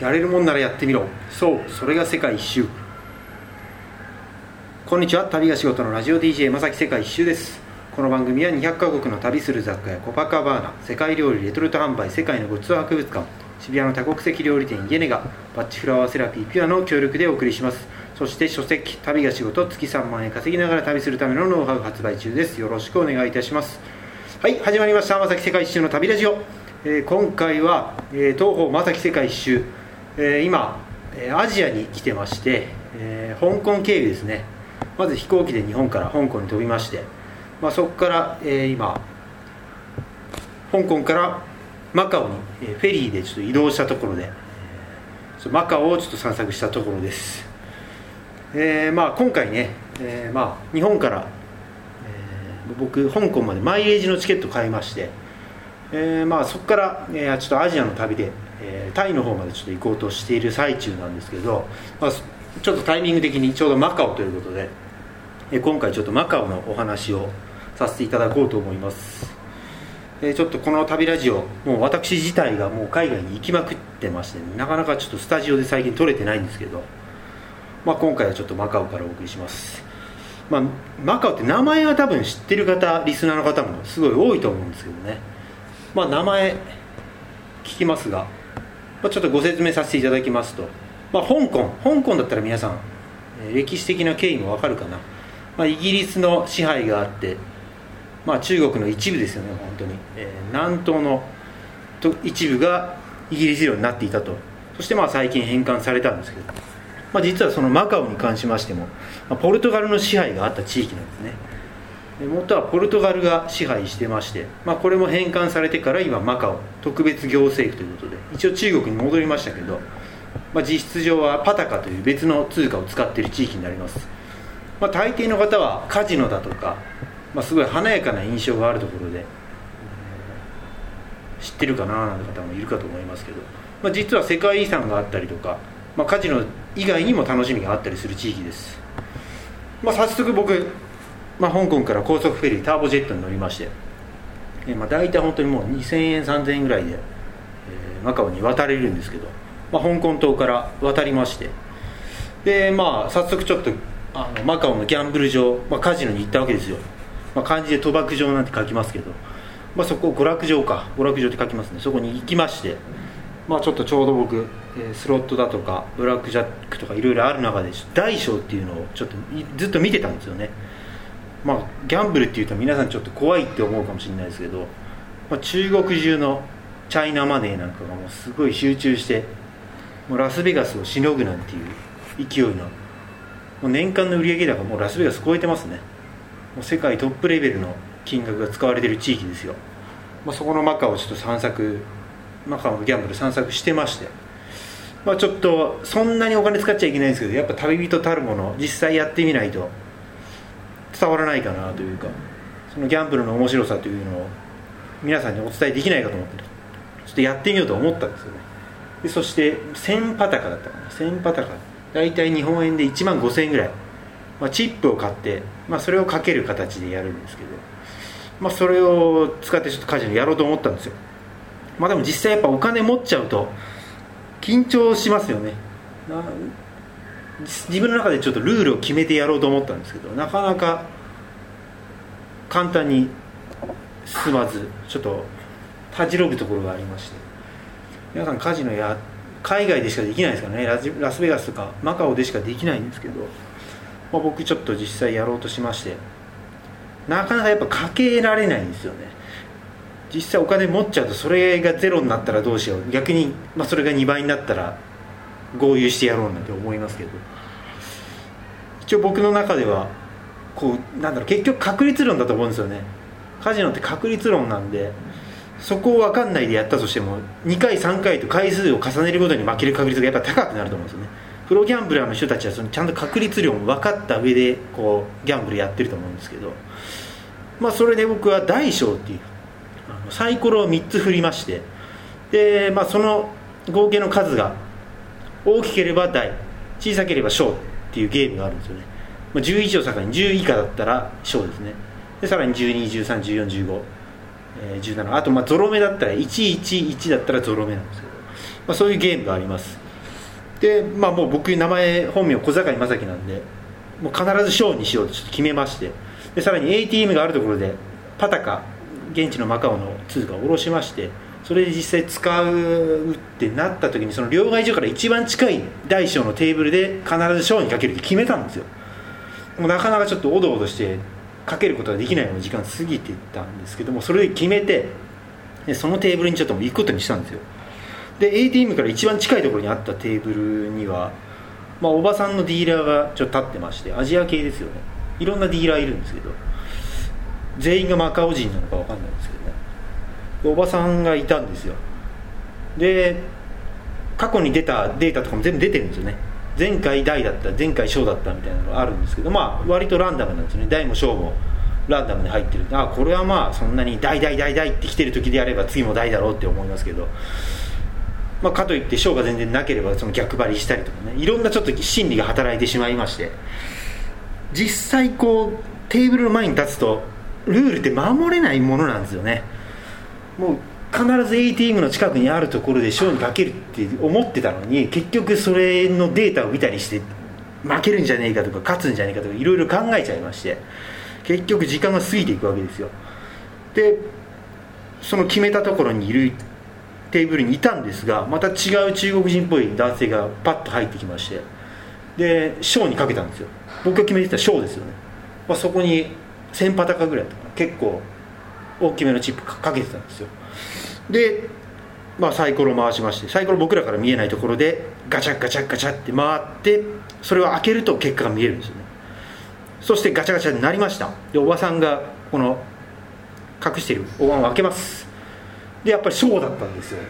やれるもんならやってみろ。そう。それが世界一周。こんにちは。旅が仕事のラジオ DJ まさき世界一周です。この番組は200カ国の旅する雑貨やコパカバーナ世界料理レトルト販売世界のごちそう博物館渋谷の多国籍料理店イエネガバッチフラワーセラピーピュアの協力でお送りします。そして書籍旅が仕事月3万円稼ぎながら旅するためのノウハウ発売中です。よろしくお願いいたします。はい始まりました。まさき世界一周の旅ラジオ、えー今回は、えー東方まさき世界一周えー今、アジアに来てまして、えー香港経由ですね。まず飛行機で日本から香港に飛びまして、まあ、そこから、えー今香港からマカオに、フェリーでちょっと移動したところで、マカオをちょっと散策したところです、えーまあ、今回ね、えーまあ、日本から、えー僕香港までマイレージのチケット買いましてえーまあ、そこから、えーちょっとアジアの旅で、えータイの方までちょっと行こうとしている最中なんですけど、まあ、ちょっとタイミング的にちょうどマカオということで、えー今回ちょっとマカオのお話をさせていただこうと思います、えーちょっとこの旅ラジオもう私自体がもう海外に行きまくってまして、ねなかなかちょっとスタジオで最近撮れてないんですけど、まあ、今回はちょっとマカオからお送りします。まあ、マカオって名前は多分知ってる方リスナーの方もすごい多いと思うんですけどね。まあ名前聞きますが、まあ、ちょっとご説明させていただきますと、まあ、香港香港だったら皆さん歴史的な経緯もわかるかな、まあ、イギリスの支配があって、まあ、中国の一部ですよね本当に、えー南東のと一部がイギリス領になっていたと。そしてまあ最近返還されたんですけど。まあ、実はそのマカオに関しましても、まあポルトガルの支配があった地域なんですね。元はポルトガルが支配してまして、まあ、これも返還されてから今マカオ特別行政区ということで一応中国に戻りましたけど、まあ、実質上はパタカという別の通貨を使っている地域になります、まあ、大抵の方はカジノだとか、まあ、すごい華やかな印象があるところで知ってるかななんて方もいるかと思いますけど、まあ、実は世界遺産があったりとか、まあ、カジノ以外にも楽しみがあったりする地域です、まあ、早速僕、まあ、香港から高速フェリーターボジェットに乗りまして、えーまあ、大体本当にもう2000円3000円ぐらいで、えーマカオに渡れるんですけど、まあ、香港島から渡りましてでまあ早速ちょっとあのマカオのギャンブル場、まあ、カジノに行ったわけですよ、まあ、漢字で賭博場なんて書きますけど、まあ、そこ娯楽場か娯楽場って書きますね。そこに行きましてまあちょっとちょうど僕、えスロットだとかブラックジャックとかいろいろある中で大小っていうのをちょっとずっと見てたんですよね。まあギャンブルっていうと皆さんちょっと怖いって思うかもしれないですけど、まあ、中国中のチャイナマネーなんかがもうすごい集中してもうラスベガスをしのぐなんていう勢いのもう年間の売上高もうラスベガス超えてますね。もう世界トップレベルの金額が使われてる地域ですよ、まあ、そこのマカをちょっと散策マカオのギャンブル散策してまして。まあちょっとそんなにお金使っちゃいけないんですけどやっぱ旅人たるもの実際やってみないと伝わらないかなというかそのギャンブルの面白さというのを皆さんにお伝えできないかと思ってちょっとやってみようと思ったんですよね。でそして1000パタカだったかな。1000パタカ。大体日本円で1万5000円ぐらい、まあ、チップを買って、まあ、それをかける形でやるんですけど、まあ、それを使ってちょっとカジノやろうと思ったんですよ。まあでも実際やっぱお金持っちゃうと緊張しますよね。自分の中でちょっとルールを決めてやろうと思ったんですけどなかなか簡単に進まずちょっとたじろぐところがありまして皆さんカジノや海外でしかできないですからね。ラスベガスとかマカオでしかできないんですけど、まあ、僕ちょっと実際やろうとしましてなかなかやっぱかけられないんですよね。実際お金持っちゃうとそれがゼロになったらどうしよう。逆に、まあ、それが2倍になったら合流してやろうなんて思いますけど。一応僕の中ではこうなんだろう結局確率論だと思うんですよね。カジノって確率論なんでそこを分かんないでやったとしても2回3回と回数を重ねるごとに負ける確率がやっぱ高くなると思うんですよね。プロギャンブラーの人たちはそのちゃんと確率論を分かった上でこうギャンブルやってると思うんですけど。まあそれで僕は大小っていうあのサイコロを3つ振りまして。で、まあ、その合計の数が大きければ大小さければ小っていうゲームがあるんですよね、まあ、11を境に10以下だったら小ですね。でさらに12131415、えー17あとまあゾロ目だったら111だったらゾロ目なんですけど、まあ、そういうゲームがあります。でまあもう僕名前本名小坂井正樹なんでもう必ずショーにしようとちょっと決めまして。でさらに ATM があるところでパタカ現地のマカオの通貨を下ろしましてそれで実際使うってなった時にその両替所から一番近い大小のテーブルで必ずショーにかけるって決めたんですよ。もうなかなかちょっとおどおどしてかけることができないような時間過ぎてたんですけどもそれで決めてでそのテーブルにちょっと行くことにしたんですよ。で ATM から一番近いところにあったテーブルには、まあ、おばさんのディーラーがちょっと立ってましてアジア系ですよね。いろんなディーラーいるんですけど全員がマカオ人なのか分かんないんですけどね。おばさんがいたんですよ。で過去に出たデータとかも全部出てるんですよね。前回大だった前回小だったみたいなのがあるんですけどまあ割とランダムなんですよね。大も小もランダムに入ってる。あこれはまあそんなに大大大大って来てる時であれば次も大だろうって思いますけど、まあ、かといって小が全然なければその逆張りしたりとかね。いろんなちょっと心理が働いてしまいまして。実際こうテーブルの前に立つとルールって守れないものなんですよね。もう必ず ATM の近くにあるところで勝にかけるって思ってたのに結局それのデータを見たりして負けるんじゃねえかとか勝つんじゃねえかとかいろいろ考えちゃいまして結局時間が過ぎていくわけですよ。でその決めたところにいるテーブルにいたんですがまた違う中国人っぽい男性がパッと入ってきましてで賞にかけたんですよ。僕が決めてた賞ですよね、まあ、そこに1000パタカぐらいとか結構大きめのチップかけてたんですよ。で、まあ、サイコロ回しましてサイコロ僕らから見えないところでガチャガチャガチャって回ってそれを開けると結果が見えるんですよね。そしてガチャガチャになりました。でおばさんがこの隠しているお椀を開けます。でやっぱり小だったんですよね。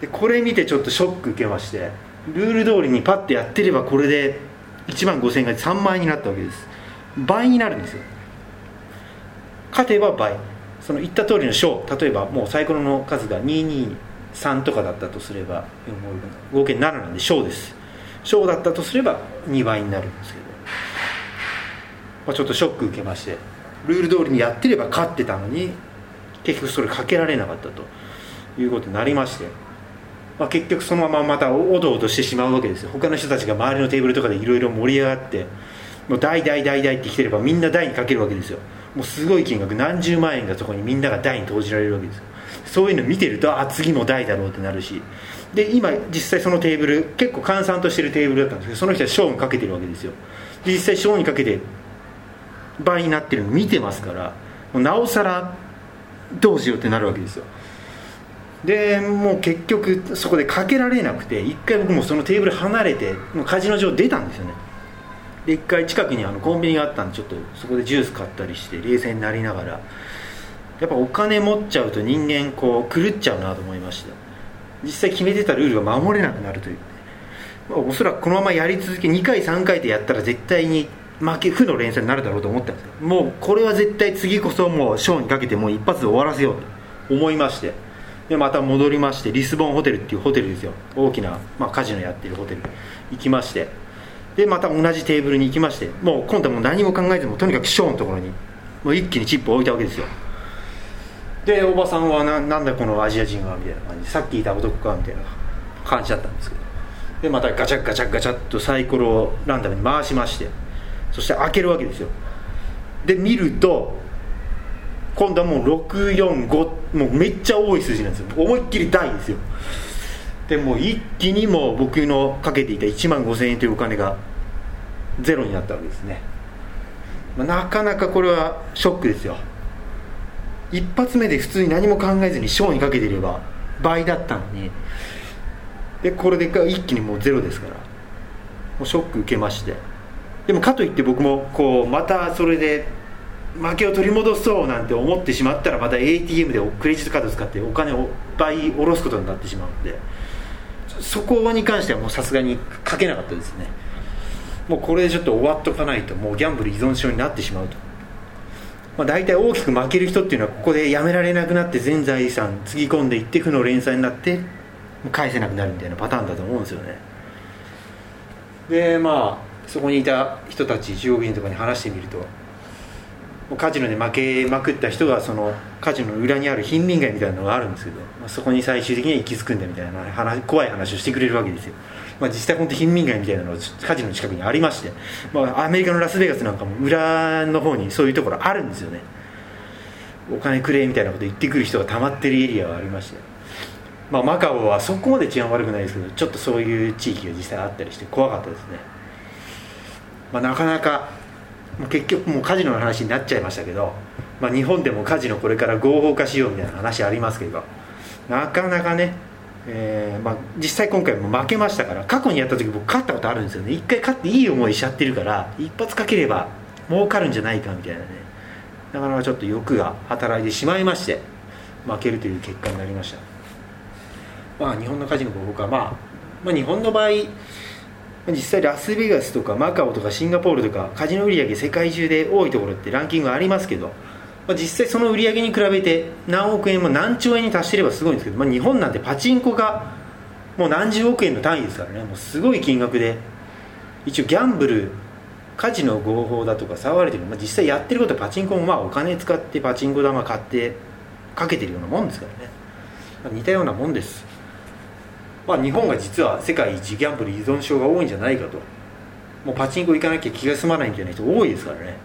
でこれ見てちょっとショック受けましてルール通りにパッとやってればこれで1万5000円が3万円になったわけです。倍になるんですよ。勝てば倍。その言った通りの小例えばもうサイコロの数が223とかだったとすれば合計7なんで小です。小だったとすれば2倍になるんですけど、まあ、ちょっとショック受けましてルール通りにやってれば勝ってたのに結局それかけられなかったと。いうことになりまして、まあ、結局そのまままたおどおどしてしまうわけですよ。他の人たちが周りのテーブルとかでいろいろ盛り上がってもう大大大大って来てればみんな大にかけるわけですよ。もうすごい金額何十万円がそこにみんなが大に投じられるわけですよ。そういうの見てるとあ次も大だろうってなるし。で今実際そのテーブル結構閑散としてるテーブルだったんですけどその人は賞にかけてるわけですよ。で実際賞にかけて倍になってるの見てますからもうなおさらどうしようってなるわけですよ。でもう結局そこでかけられなくて一回僕もそのテーブル離れてもうカジノ場出たんですよね。で一回近くにあのコンビニがあったんでちょっとそこでジュース買ったりして冷静になりながらやっぱお金持っちゃうと人間こう狂っちゃうなと思いました。実際決めてたルールが守れなくなるという、まあ、おそらくこのままやり続け2回3回でやったら絶対に負け負の連鎖になるだろうと思ったんですよ。もうこれは絶対次こそもうショーにかけてもう一発で終わらせようと思いまして。でまた戻りましてリスボンホテルっていうホテルですよ。大きな、まあ、カジノやってるホテル行きまして。でまた同じテーブルに行きましてもう今度はもう何も考えずもとにかくショーのところにもう一気にチップを置いたわけですよ。でおばさんはななんだこのアジア人はみたいな感じさっきいた男かみたいな感じだったんですけど。でまたガチャガチャガチャっとサイコロをランダムに回しましてそして開けるわけですよ。で見ると今度はもう645もうめっちゃ多い数字なんですよ。思いっきり大ですよ。でも一気にもう僕のかけていた1万5000円というお金がゼロになったわけですね、まあ、なかなかこれはショックですよ。一発目で普通に何も考えずに賞にかけていれば倍だったのに。でこれで一気にもうゼロですから。もうショック受けまして。でもかといって僕もこうまたそれで負けを取り戻そうなんて思ってしまったらまた ATM でクレジットカード使ってお金を倍下ろすことになってしまうので。そこに関してはもうさすがにかけなかったですね。もうこれでちょっと終わっとかないともうギャンブル依存症になってしまうと、まあ、大体大きく負ける人っていうのはここでやめられなくなって全財産つぎ込んでいって負の連鎖になって返せなくなるみたいなパターンだと思うんですよね。でまあそこにいた人たち中国人とかに話してみるとカジノで負けまくった人がそのカジノの裏にある貧民街みたいなのがあるんですけど、まあ、そこに最終的には行き着くんだみたいな話怖い話をしてくれるわけですよ、まあ、実際本当貧民街みたいなのがカジノの近くにありまして、まあ、アメリカのラスベガスなんかも裏の方にそういうところあるんですよね。お金くれみたいなこと言ってくる人が溜まってるエリアがありまして、まあ、マカオはそこまで治安悪くないですけどちょっとそういう地域が実際あったりして怖かったですね、まあ、なかなか結局もうカジノの話になっちゃいましたけど、まあ、日本でもカジノこれから合法化しようみたいな話ありますけどなかなかね、えーまあ、実際今回も負けましたから過去にやった時僕勝ったことあるんですよね。一回勝っていい思いしちゃってるから一発かければ儲かるんじゃないかみたいなね。なかなかちょっと欲が働いてしまいまして負けるという結果になりました。まあ日本のカジノ合法化、まあ、まあ日本の場合実際ラスベガスとかマカオとかシンガポールとかカジノ売上世界中で多いところってランキングありますけど、まあ、実際その売り上げに比べて何億円も何兆円に達してればすごいんですけど、まあ、日本なんてパチンコがもう何十億円の単位ですからね。もうすごい金額で。一応ギャンブルカジノ合法だとか騒がれてる、まあ、実際やってることはパチンコもまあお金使ってパチンコ玉買ってかけてるようなもんですからね、まあ、似たようなもんです。まあ、日本が実は世界一ギャンブル依存症が多いんじゃないかと。もうパチンコ行かなきゃ気が済まないみたいな人多いですからね、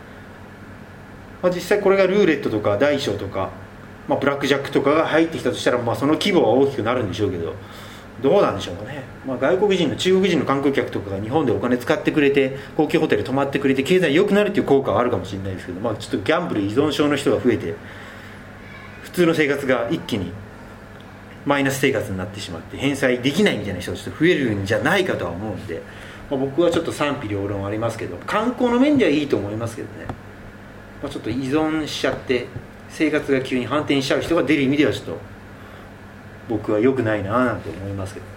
まあ、実際これがルーレットとか大小とか、まあ、ブラックジャックとかが入ってきたとしたら、まあ、その規模は大きくなるんでしょうけどどうなんでしょうかね、まあ、外国人の中国人の観光客とかが日本でお金使ってくれて高級ホテル泊まってくれて経済良くなるっていう効果はあるかもしれないですけど、まあ、ちょっとギャンブル依存症の人が増えて普通の生活が一気にマイナス生活になってしまって返済できないみたいな人がちょっと増えるんじゃないかとは思うんで、まあ、僕はちょっと賛否両論ありますけど観光の面ではいいと思いますけどね、まあ、ちょっと依存しちゃって生活が急に反転しちゃう人が出る意味ではちょっと僕は良くないなぁなんて思いますけどね。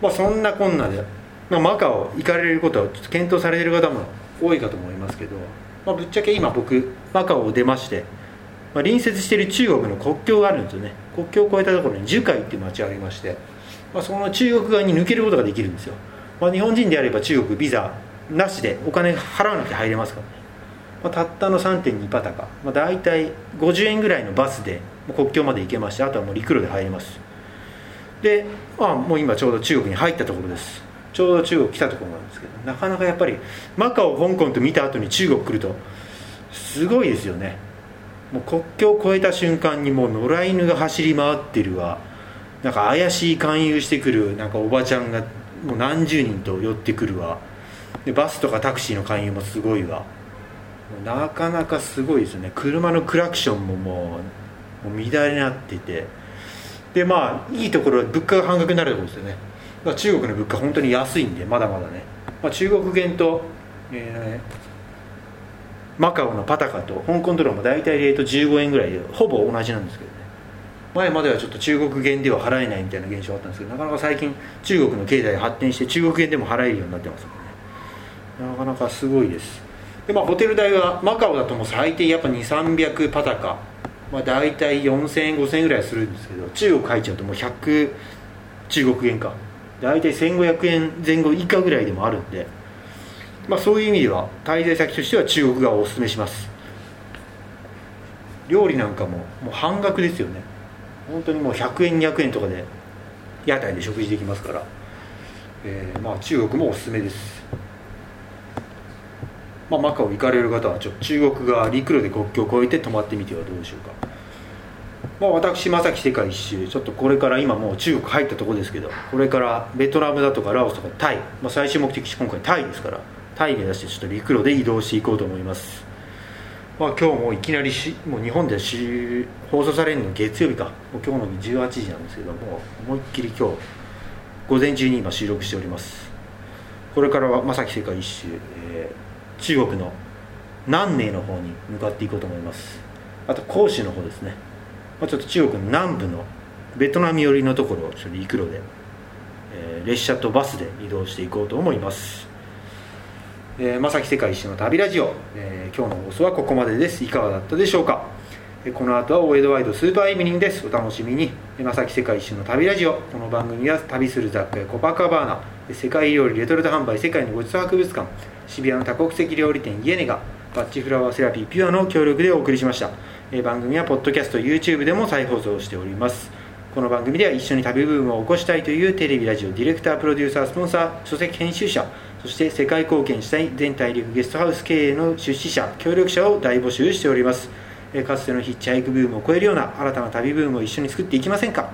まあそんなこんなで、まあ、マカオ行かれることはちょっと検討されてる方も多いかと思いますけど、まあ、ぶっちゃけ今僕マカオを出ましてまあ、隣接している中国の国境があるんですよね。国境を越えたところに樹海っていう町がありまして、まあ、その中国側に抜けることができるんですよ、まあ、日本人であれば中国ビザなしでお金払わなくて入れますからね、まあ、たったの3.2パタカ、まあ、大体50円ぐらいのバスで国境まで行けましてあとはもう陸路で入れます。で、まあ、もう今ちょうど中国に入ったところです。ちょうど中国来たところなんですけどなかなかやっぱりマカオ香港と見た後に中国来るとすごいですよね。もう国境を越えた瞬間にもう野良犬が走り回ってるわ。なんか怪しい勧誘してくるなんかおばちゃんがもう何十人と寄ってくるわ。でバスとかタクシーの勧誘もすごいわ。なかなかすごいですよね。車のクラクションももうもう乱れになってて。でまあいいところは物価が半額になるところですよね。中国の物価本当に安いんでまだまだね、まあ、中国元と、えーマカオのパタカと香港ドルも大体レート15円ぐらいでほぼ同じなんですけどね。前まではちょっと中国元では払えないみたいな現象あったんですけどなかなか最近中国の経済発展して中国元でも払えるようになってますもんね。なかなかすごいです。でまあホテル代はマカオだともう最低やっぱ2300パタカ。まあ大体4000円5000円ぐらいするんですけど中国入っちゃうともう100中国元か。大体1500円前後以下ぐらいでもあるんで。まあ、そういう意味では滞在先としては中国側をお勧めします。料理なんかももう半額ですよね。本当にもう100円200円とかで屋台で食事できますから、えー、まあ中国もおすすめです、まあ、マカオ行かれる方はちょっ中国側陸路で国境を越えて泊まってみてはどうでしょうか。まあ、私正樹世界一周。ちょっとこれから今もう中国入ったところですけどこれからベトナムだとかラオスとかタイ、まあ、最終目的地今回タイですから。タイ目指してちょっと陸路で移動していこうと思います、まあ、今日もいきなりしもう日本で放送されるの月曜日か。今日の18時なんですけども思いっきり今日午前中に今収録しております。これからは正樹世界一周、えー、中国の南寧の方に向かっていこうと思います。あと広州の方ですね、まあ、ちょっと中国の南部のベトナム寄りのところをちょっと陸路で、えー、列車とバスで移動していこうと思います。えー、まさき世界一周の旅ラジオ、えー、今日の放送はここまでです。いかがだったでしょうか、えー、この後は大江戸ワイドスーパーイブニングです。お楽しみに。まさき世界一周の旅ラジオ。この番組は旅する雑貨やコパカバーナ。世界料理レトルト販売世界のごちそう博物館。渋谷の多国籍料理店イエネがバッチフラワーセラピーピュアの協力でお送りしました。え番組はポッドキャスト YouTube でも再放送しております。この番組では一緒に旅ブームを起こしたいというテレビラジオディレクタープロデューサースポンサー書籍編集者そして世界貢献したい全大陸ゲストハウス経営の出資者協力者を大募集しております。かつてのヒッチハイクブームを超えるような新たな旅ブームを一緒に作っていきませんか。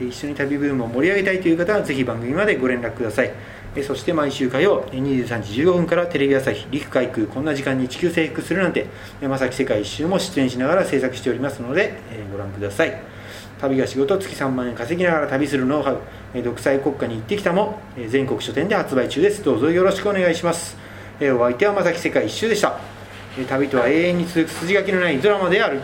一緒に旅ブームを盛り上げたいという方はぜひ番組までご連絡ください。そして毎週火曜23時15分からテレビ朝日陸海空こんな時間に地球征服するなんて山崎世界一周も出演しながら制作しておりますのでご覧ください。旅が仕事月3万円稼ぎながら旅するノウハウ。独裁国家に行ってきたも全国書店で発売中です。どうぞよろしくお願いします。お相手はまさき世界一周でした。旅とは永遠に続く筋書きのないドラマである。